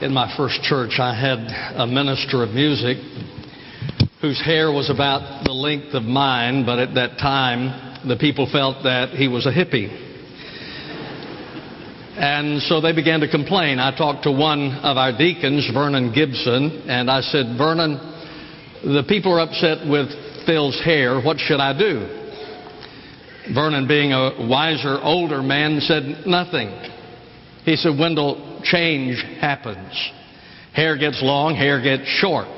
in my first church, I had a minister of music whose hair was about the length of mine, but at that time, the people felt that he was a hippie. And so they began to complain. I talked to one of our deacons, Vernon Gibson, and I said, Vernon, the people are upset with Phil's hair. What should I do? Vernon, being a wiser, older man, said nothing. He said, Wendell, change happens. Hair gets long, hair gets short.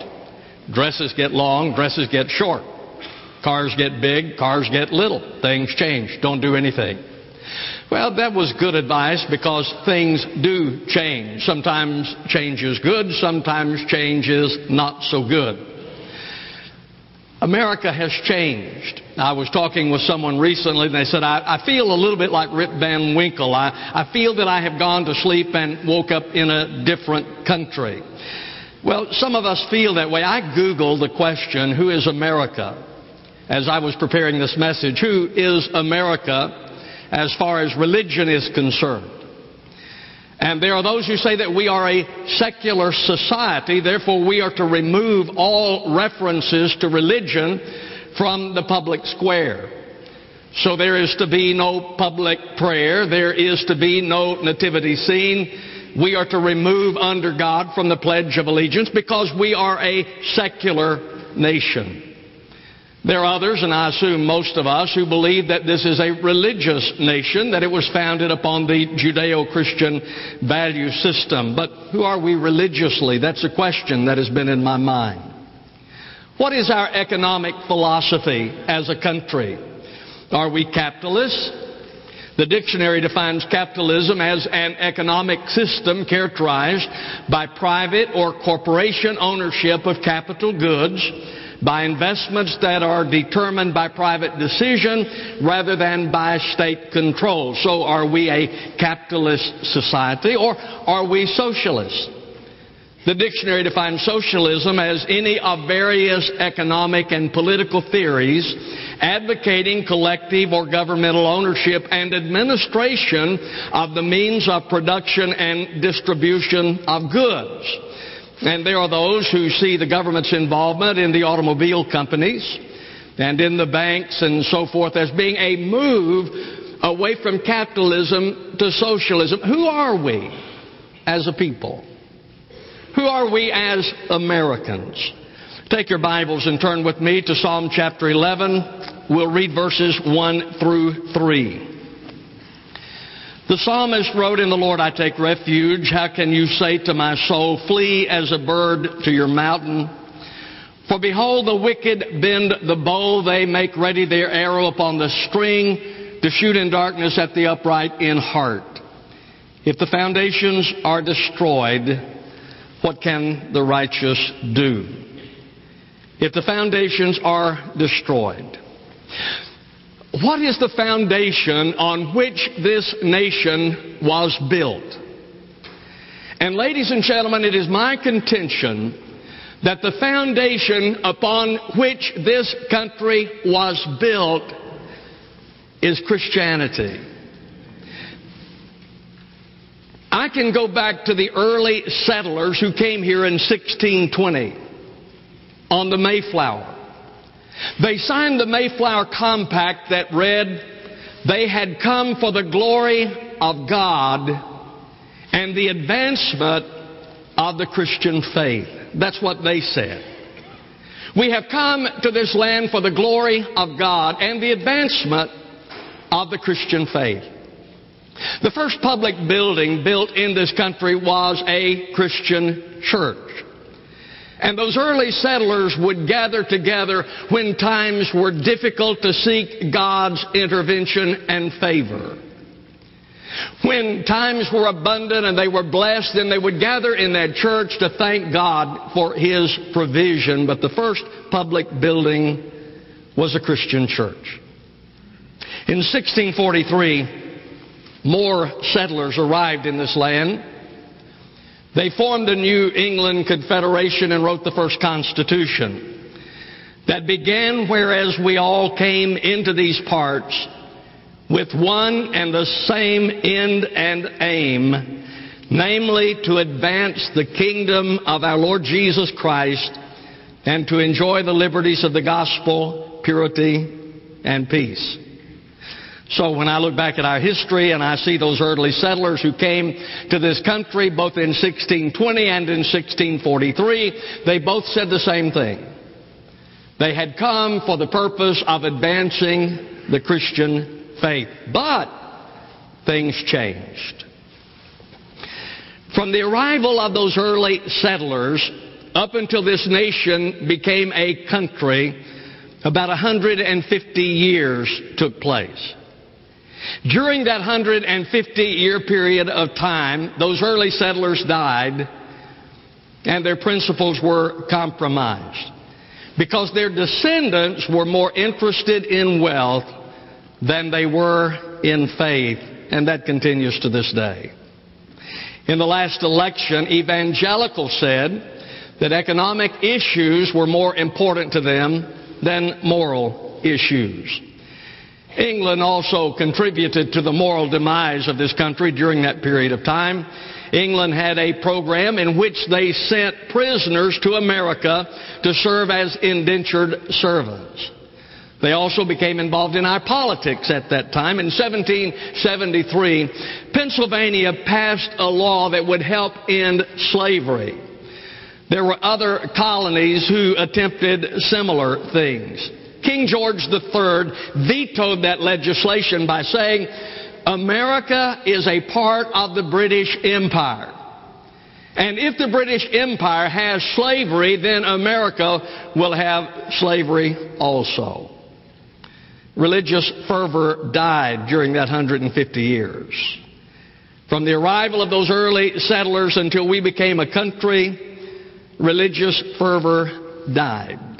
Dresses get long, dresses get short. Cars get big, cars get little. Things change. Don't do anything. Well, that was good advice because things do change. Sometimes change is good, sometimes change is not so good. America has changed. I was talking with someone recently and they said, I, I, feel a little bit like Rip Van Winkle. I, I feel that I have gone to sleep and woke up in a different country. Well, some of us feel that way. I Googled the question, who is America? As I was preparing this message, who is America as far as religion is concerned? And there are those who say that we are a secular society, therefore we are to remove all references to religion from the public square. So there is to be no public prayer, there is to be no nativity scene. We are to remove under God from the Pledge of Allegiance because we are a secular nation. There are others, and I assume most of us, who believe that this is a religious nation, that it was founded upon the Judeo Christian value system. But who are we religiously? That's a question that has been in my mind. What is our economic philosophy as a country? Are we capitalists? The dictionary defines capitalism as an economic system characterized by private or corporation ownership of capital goods by investments that are determined by private decision rather than by state control. So are we a capitalist society or are we socialists? The dictionary defines socialism as any of various economic and political theories advocating collective or governmental ownership and administration of the means of production and distribution of goods. And there are those who see the government's involvement in the automobile companies and in the banks and so forth as being a move away from capitalism to socialism. Who are we as a people? Who are we as Americans? Take your Bibles and turn with me to Psalm chapter 11. We'll read verses 1 through 3. The psalmist wrote, In the Lord I take refuge. How can you say to my soul, Flee as a bird to your mountain? For behold, the wicked bend the bow, they make ready their arrow upon the string to shoot in darkness at the upright in heart. If the foundations are destroyed, what can the righteous do? If the foundations are destroyed. What is the foundation on which this nation was built? And ladies and gentlemen, it is my contention that the foundation upon which this country was built is Christianity. I can go back to the early settlers who came here in 1620 on the Mayflower. They signed the Mayflower Compact that read, they had come for the glory of God and the advancement of the Christian faith. That's what they said. We have come to this land for the glory of God and the advancement of the Christian faith. The first public building built in this country was a Christian church. And those early settlers would gather together when times were difficult to seek God's intervention and favor. When times were abundant and they were blessed, then they would gather in that church to thank God for His provision. But the first public building was a Christian church. In 1643, more settlers arrived in this land. They formed a New England Confederation and wrote the first Constitution that began whereas we all came into these parts with one and the same end and aim, namely to advance the kingdom of our Lord Jesus Christ and to enjoy the liberties of the gospel, purity, and peace. So when I look back at our history and I see those early settlers who came to this country both in 1620 and in 1643, they both said the same thing. They had come for the purpose of advancing the Christian faith. But things changed. From the arrival of those early settlers up until this nation became a country, about 150 years took place. During that 150 year period of time, those early settlers died and their principles were compromised because their descendants were more interested in wealth than they were in faith, and that continues to this day. In the last election, evangelicals said that economic issues were more important to them than moral issues. England also contributed to the moral demise of this country during that period of time. England had a program in which they sent prisoners to America to serve as indentured servants. They also became involved in our politics at that time. In 1773, Pennsylvania passed a law that would help end slavery. There were other colonies who attempted similar things. King George III vetoed that legislation by saying, America is a part of the British Empire. And if the British Empire has slavery, then America will have slavery also. Religious fervor died during that 150 years. From the arrival of those early settlers until we became a country, religious fervor died.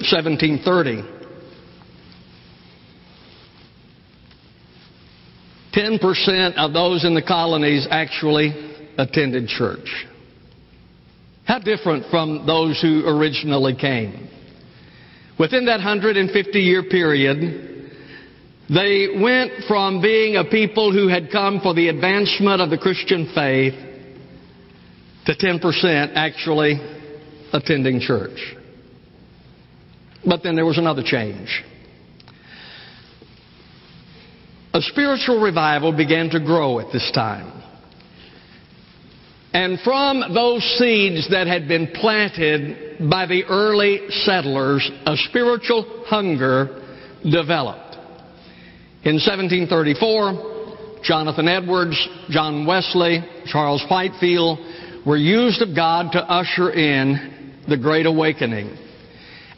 1730. 10% of those in the colonies actually attended church. How different from those who originally came. Within that 150 year period, they went from being a people who had come for the advancement of the Christian faith to 10% actually attending church. But then there was another change. A spiritual revival began to grow at this time. And from those seeds that had been planted by the early settlers, a spiritual hunger developed. In 1734, Jonathan Edwards, John Wesley, Charles Whitefield were used of God to usher in the Great Awakening.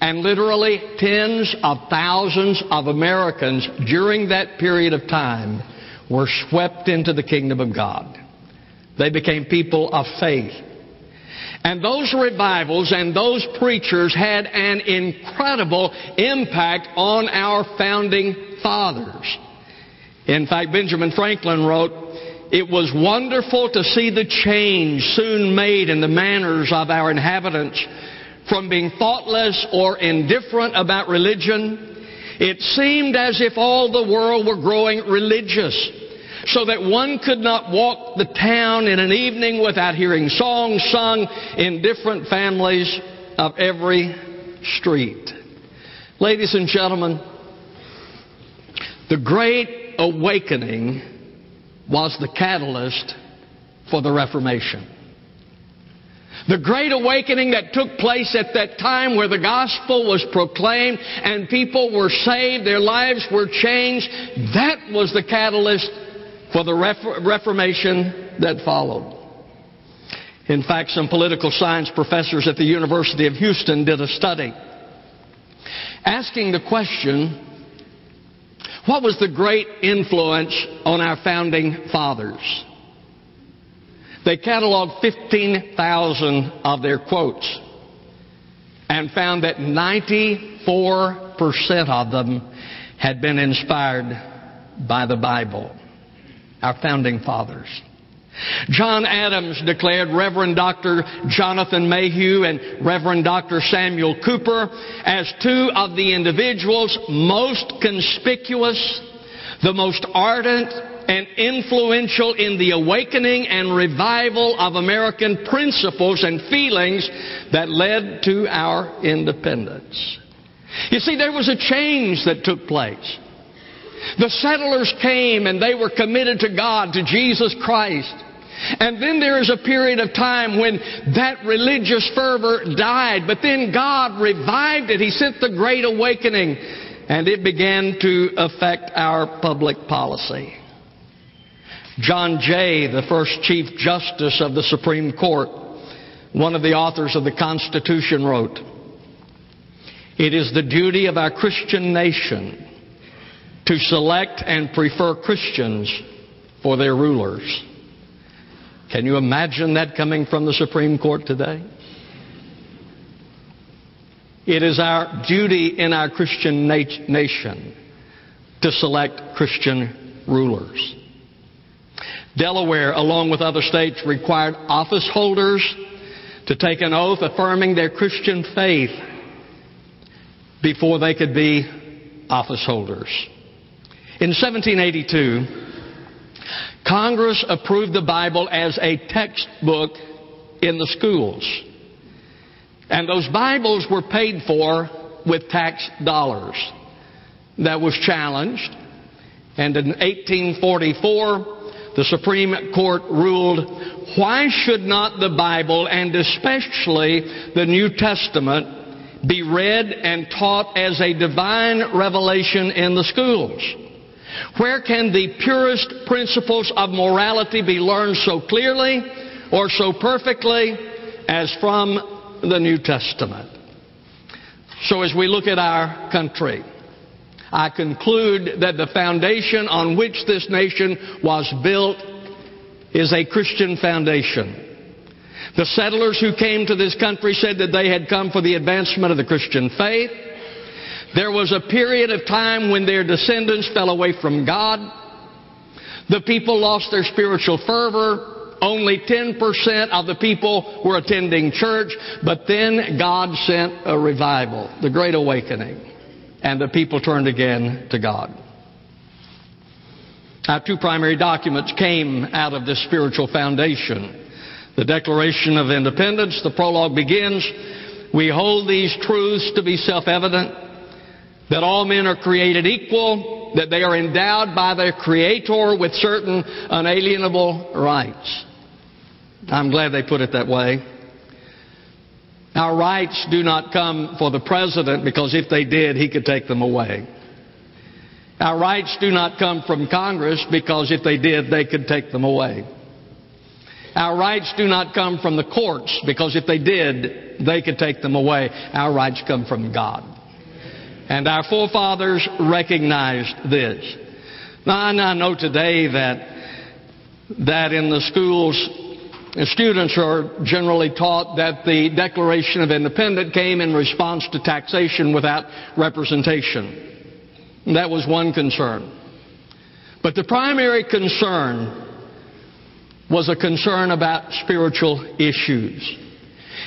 And literally tens of thousands of Americans during that period of time were swept into the kingdom of God. They became people of faith. And those revivals and those preachers had an incredible impact on our founding fathers. In fact, Benjamin Franklin wrote, it was wonderful to see the change soon made in the manners of our inhabitants from being thoughtless or indifferent about religion, it seemed as if all the world were growing religious, so that one could not walk the town in an evening without hearing songs sung in different families of every street. Ladies and gentlemen, the Great Awakening was the catalyst for the Reformation. The great awakening that took place at that time where the gospel was proclaimed and people were saved, their lives were changed, that was the catalyst for the Reformation that followed. In fact, some political science professors at the University of Houston did a study asking the question, what was the great influence on our founding fathers? They cataloged 15,000 of their quotes and found that 94% of them had been inspired by the Bible, our founding fathers. John Adams declared Reverend Dr. Jonathan Mayhew and Reverend Dr. Samuel Cooper as two of the individuals most conspicuous, the most ardent, and influential in the awakening and revival of American principles and feelings that led to our independence. You see, there was a change that took place. The settlers came and they were committed to God, to Jesus Christ. And then there is a period of time when that religious fervor died, but then God revived it. He sent the Great Awakening, and it began to affect our public policy. John Jay, the first Chief Justice of the Supreme Court, one of the authors of the Constitution, wrote, It is the duty of our Christian nation to select and prefer Christians for their rulers. Can you imagine that coming from the Supreme Court today? It is our duty in our Christian nation to select Christian rulers. Delaware, along with other states, required office holders to take an oath affirming their Christian faith before they could be office holders. In 1782, Congress approved the Bible as a textbook in the schools. And those Bibles were paid for with tax dollars. That was challenged. And in 1844, the Supreme Court ruled, why should not the Bible, and especially the New Testament, be read and taught as a divine revelation in the schools? Where can the purest principles of morality be learned so clearly or so perfectly as from the New Testament? So as we look at our country, I conclude that the foundation on which this nation was built is a Christian foundation. The settlers who came to this country said that they had come for the advancement of the Christian faith. There was a period of time when their descendants fell away from God. The people lost their spiritual fervor. Only 10% of the people were attending church, but then God sent a revival, the Great Awakening, and the people turned again to God. Our two primary documents came out of this spiritual foundation. The Declaration of Independence, the prologue begins, We hold these truths to be self-evident that all men are created equal, that they are endowed by their Creator with certain unalienable rights. I'm glad they put it that way. Our rights do not come for the President because if they did, he could take them away. Our rights do not come from Congress because if they did, they could take them away. Our rights do not come from the courts because if they did, they could take them away. Our rights come from God. And our forefathers recognized this. Now, I know today that, that in the schools, students are generally taught that the Declaration of Independence came in response to taxation without representation. And that was one concern. But the primary concern was a concern about spiritual issues.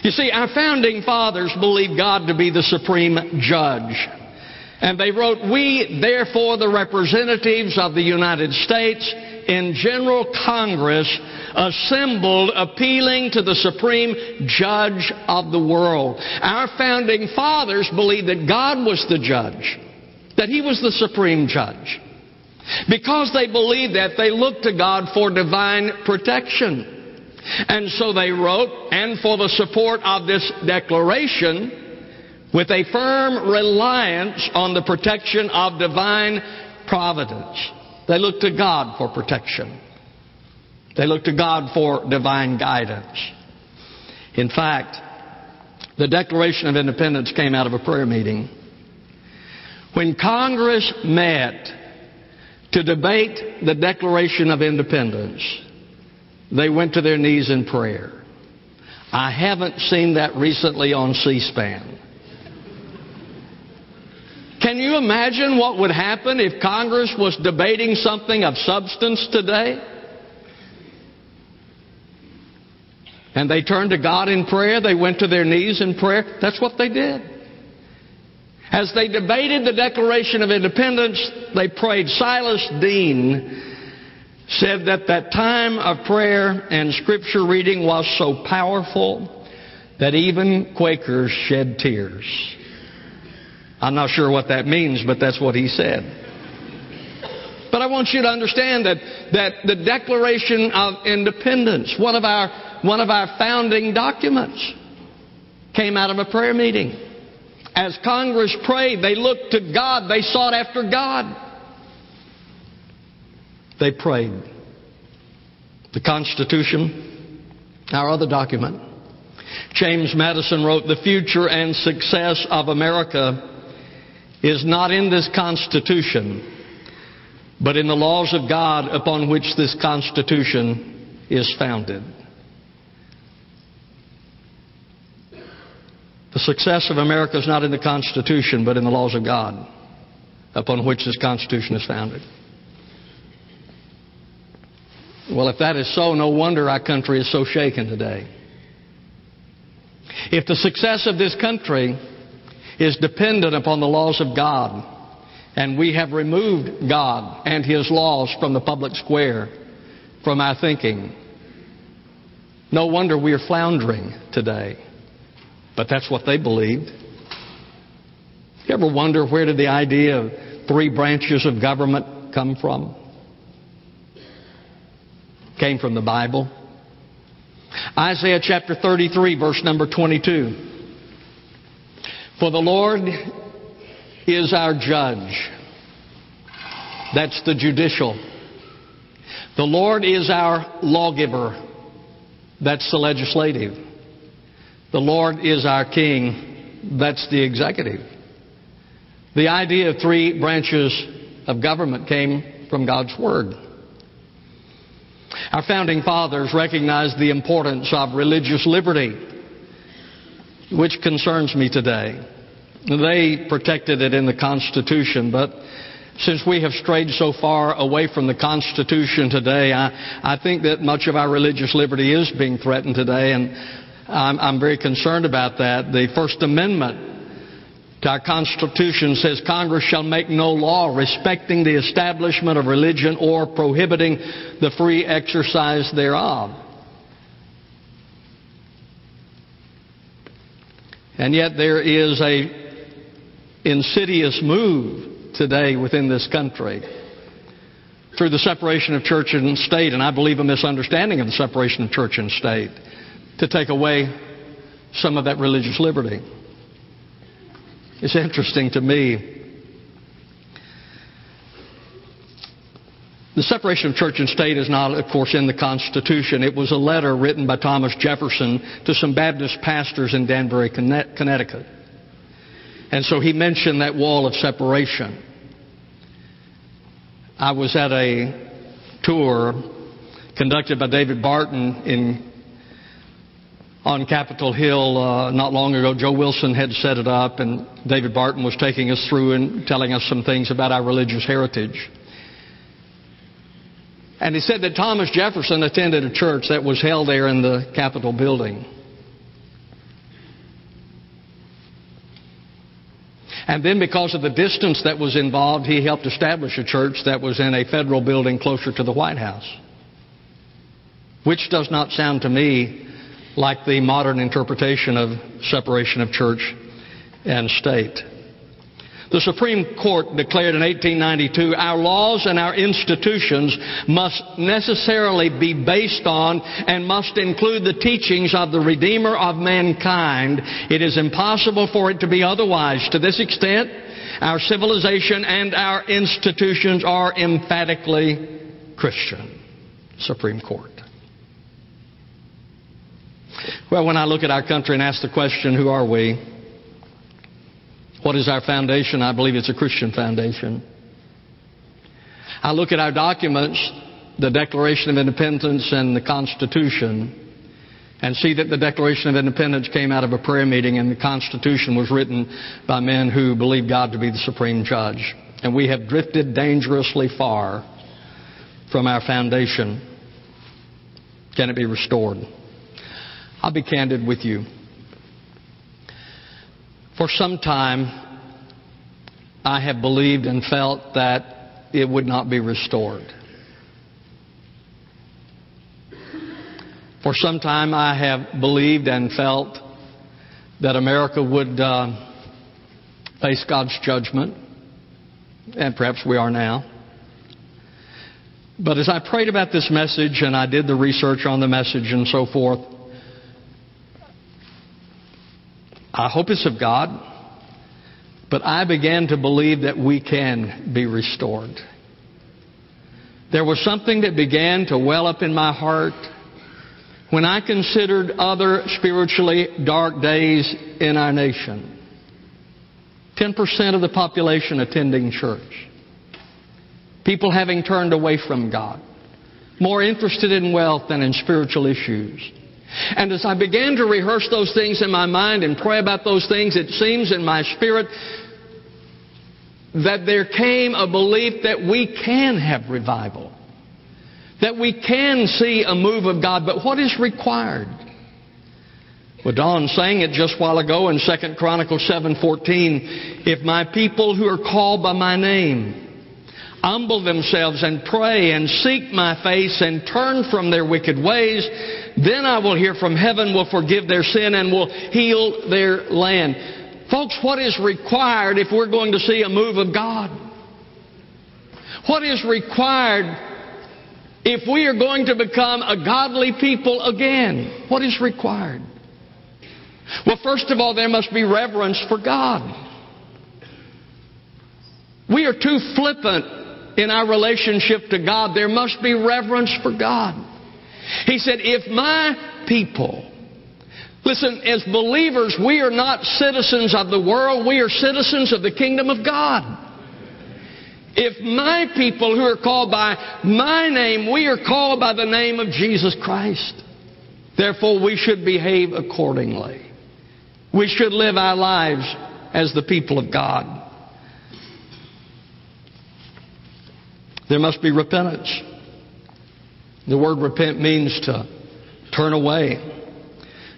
You see, our founding fathers believed God to be the supreme judge. And they wrote, We, therefore, the representatives of the United States in General Congress, assembled appealing to the supreme judge of the world. Our founding fathers believed that God was the judge, that He was the supreme judge. Because they believed that, they looked to God for divine protection. And so they wrote, and for the support of this declaration, with a firm reliance on the protection of divine providence. They look to God for protection. They look to God for divine guidance. In fact, the Declaration of Independence came out of a prayer meeting. When Congress met to debate the Declaration of Independence, they went to their knees in prayer. I haven't seen that recently on C SPAN. Can you imagine what would happen if Congress was debating something of substance today? And they turned to God in prayer, they went to their knees in prayer. That's what they did. As they debated the Declaration of Independence, they prayed. Silas Deane said that that time of prayer and scripture reading was so powerful that even Quakers shed tears. I'm not sure what that means, but that's what he said. But I want you to understand that, that the Declaration of Independence, one of, our, one of our founding documents, came out of a prayer meeting. As Congress prayed, they looked to God, they sought after God. They prayed. The Constitution, our other document. James Madison wrote, The future and success of America is not in this Constitution, but in the laws of God upon which this Constitution is founded. The success of America is not in the Constitution, but in the laws of God upon which this Constitution is founded. Well, if that is so, no wonder our country is so shaken today. If the success of this country is dependent upon the laws of God, and we have removed God and His laws from the public square, from our thinking, no wonder we are floundering today. But that's what they believed. You ever wonder where did the idea of three branches of government come from? Came from the Bible. Isaiah chapter 33, verse number 22. For the Lord is our judge. That's the judicial. The Lord is our lawgiver. That's the legislative. The Lord is our king. That's the executive. The idea of three branches of government came from God's Word. Our founding fathers recognized the importance of religious liberty, which concerns me today. They protected it in the Constitution, but since we have strayed so far away from the Constitution today, I, I think that much of our religious liberty is being threatened today, and I'm, I'm very concerned about that. The First Amendment to our Constitution says Congress shall make no law respecting the establishment of religion or prohibiting the free exercise thereof. And yet there is a insidious move today within this country through the separation of church and state, and I believe a misunderstanding of the separation of church and state to take away some of that religious liberty. It's interesting to me. The separation of church and state is not, of course, in the Constitution. It was a letter written by Thomas Jefferson to some Baptist pastors in Danbury, Connecticut. And so he mentioned that wall of separation. I was at a tour conducted by David Barton in on Capitol Hill uh, not long ago. Joe Wilson had set it up, and David Barton was taking us through and telling us some things about our religious heritage. And he said that Thomas Jefferson attended a church that was held there in the Capitol building. And then, because of the distance that was involved, he helped establish a church that was in a federal building closer to the White House. Which does not sound to me like the modern interpretation of separation of church and state. The Supreme Court declared in 1892 our laws and our institutions must necessarily be based on and must include the teachings of the Redeemer of mankind. It is impossible for it to be otherwise. To this extent, our civilization and our institutions are emphatically Christian. Supreme Court. Well, when I look at our country and ask the question, who are we? What is our foundation? I believe it's a Christian foundation. I look at our documents, the Declaration of Independence and the Constitution, and see that the Declaration of Independence came out of a prayer meeting and the Constitution was written by men who believe God to be the supreme judge. And we have drifted dangerously far from our foundation. Can it be restored? I'll be candid with you. For some time, I have believed and felt that it would not be restored. For some time, I have believed and felt that America would uh, face God's judgment, and perhaps we are now. But as I prayed about this message and I did the research on the message and so forth, I hope it's of God, but I began to believe that we can be restored. There was something that began to well up in my heart when I considered other spiritually dark days in our nation. 10% of the population attending church. People having turned away from God. More interested in wealth than in spiritual issues. And as I began to rehearse those things in my mind and pray about those things, it seems in my spirit that there came a belief that we can have revival. That we can see a move of God, but what is required? Well, Don sang it just a while ago in 2 Chronicles 7:14. If my people who are called by my name humble themselves and pray and seek my face and turn from their wicked ways, then I will hear from heaven, will forgive their sin, and will heal their land. Folks, what is required if we're going to see a move of God? What is required if we are going to become a godly people again? What is required? Well, first of all, there must be reverence for God. We are too flippant in our relationship to God, there must be reverence for God. He said, if my people, listen, as believers, we are not citizens of the world, we are citizens of the kingdom of God. If my people who are called by my name, we are called by the name of Jesus Christ. Therefore, we should behave accordingly. We should live our lives as the people of God. There must be repentance. The word repent means to turn away.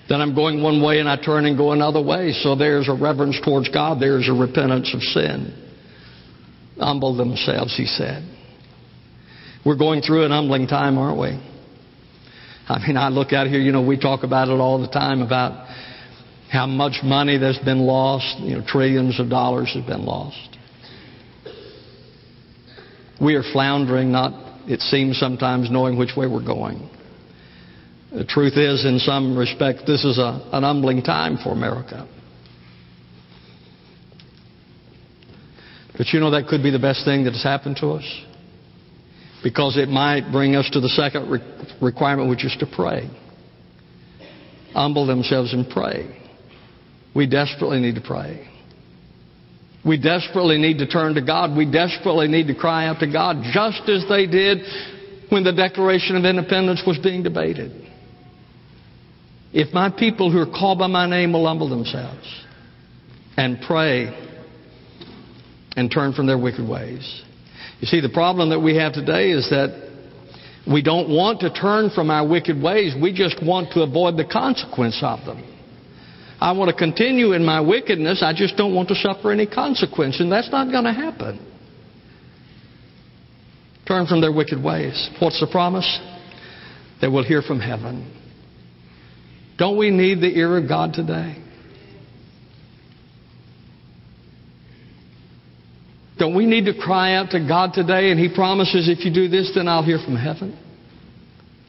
Then I'm going one way and I turn and go another way. So there's a reverence towards God. There's a repentance of sin. Humble themselves, he said. We're going through an humbling time, aren't we? I mean, I look out here, you know, we talk about it all the time about how much money there's been lost, you know, trillions of dollars have been lost. We are floundering, not, it seems sometimes, knowing which way we're going. The truth is, in some respect, this is a, an humbling time for America. But you know, that could be the best thing that has happened to us. Because it might bring us to the second re- requirement, which is to pray. Humble themselves and pray. We desperately need to pray. We desperately need to turn to God. We desperately need to cry out to God, just as they did when the Declaration of Independence was being debated. If my people who are called by my name will humble themselves and pray and turn from their wicked ways. You see, the problem that we have today is that we don't want to turn from our wicked ways. We just want to avoid the consequence of them. I want to continue in my wickedness. I just don't want to suffer any consequence. And that's not going to happen. Turn from their wicked ways. What's the promise? That we'll hear from heaven. Don't we need the ear of God today? Don't we need to cry out to God today and He promises if you do this, then I'll hear from heaven?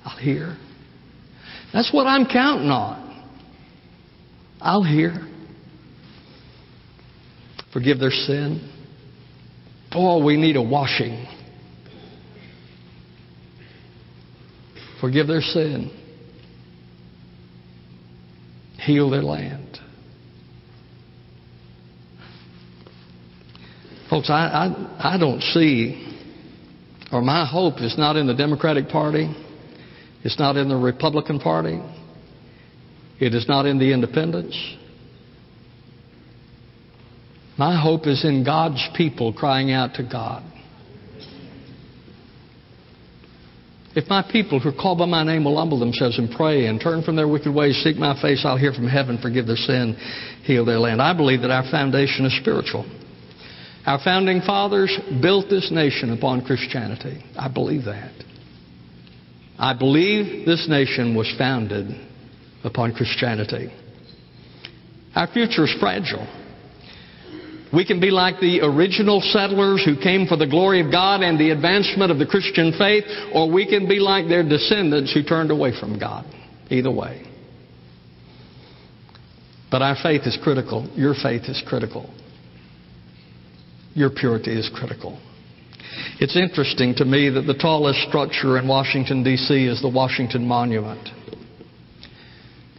I'll hear. That's what I'm counting on. I'll hear. Forgive their sin. Oh, we need a washing. Forgive their sin. Heal their land. Folks, I, I, I don't see, or my hope is not in the Democratic Party. It's not in the Republican Party. It is not in the independents. My hope is in God's people crying out to God. If my people who are called by my name will humble themselves and pray and turn from their wicked ways, seek my face, I'll hear from heaven, forgive their sin, heal their land. I believe that our foundation is spiritual. Our founding fathers built this nation upon Christianity. I believe that. I believe this nation was founded upon Christianity. Our future is fragile. We can be like the original settlers who came for the glory of God and the advancement of the Christian faith, or we can be like their descendants who turned away from God. Either way. But our faith is critical. Your faith is critical. Your purity is critical. It's interesting to me that the tallest structure in Washington, D.C. is the Washington Monument.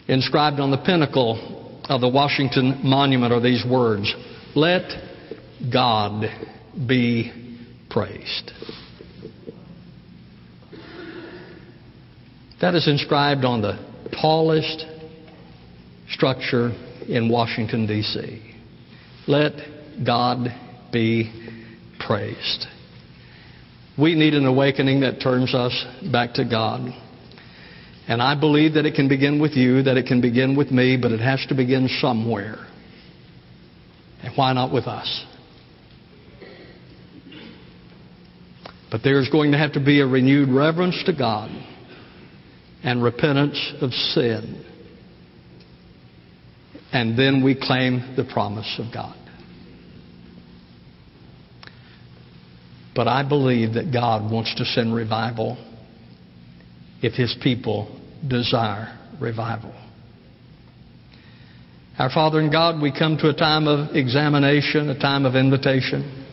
Inscribed on the pinnacle of the Washington Monument are these words Let God be praised. That is inscribed on the tallest structure in Washington, D.C. Let God be praised. We need an awakening that turns us back to God. And I believe that it can begin with you, that it can begin with me, but it has to begin somewhere. And why not with us? But there's going to have to be a renewed reverence to God and repentance of sin. And then we claim the promise of God. But I believe that God wants to send revival if His people desire revival. Our Father in God, we come to a time of examination, a time of invitation.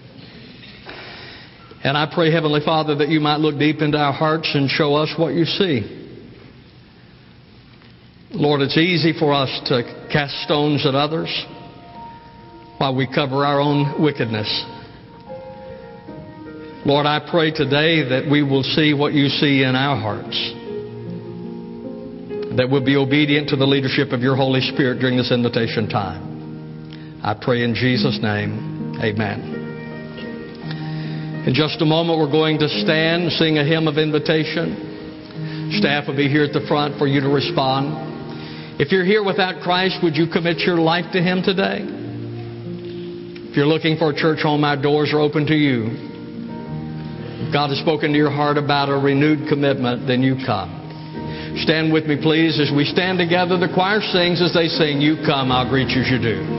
And I pray, Heavenly Father, that you might look deep into our hearts and show us what you see. Lord, it's easy for us to cast stones at others while we cover our own wickedness. Lord, I pray today that we will see what you see in our hearts. That we'll be obedient to the leadership of your Holy Spirit during this invitation time. I pray in Jesus' name, amen. In just a moment, we're going to stand sing a hymn of invitation. Staff will be here at the front for you to respond. If you're here without Christ, would you commit your life to Him today? If you're looking for a church home, our doors are open to you. If God has spoken to your heart about a renewed commitment, then you come. Stand with me, please, as we stand together. The choir sings as they sing, You come, I'll greet you as you do.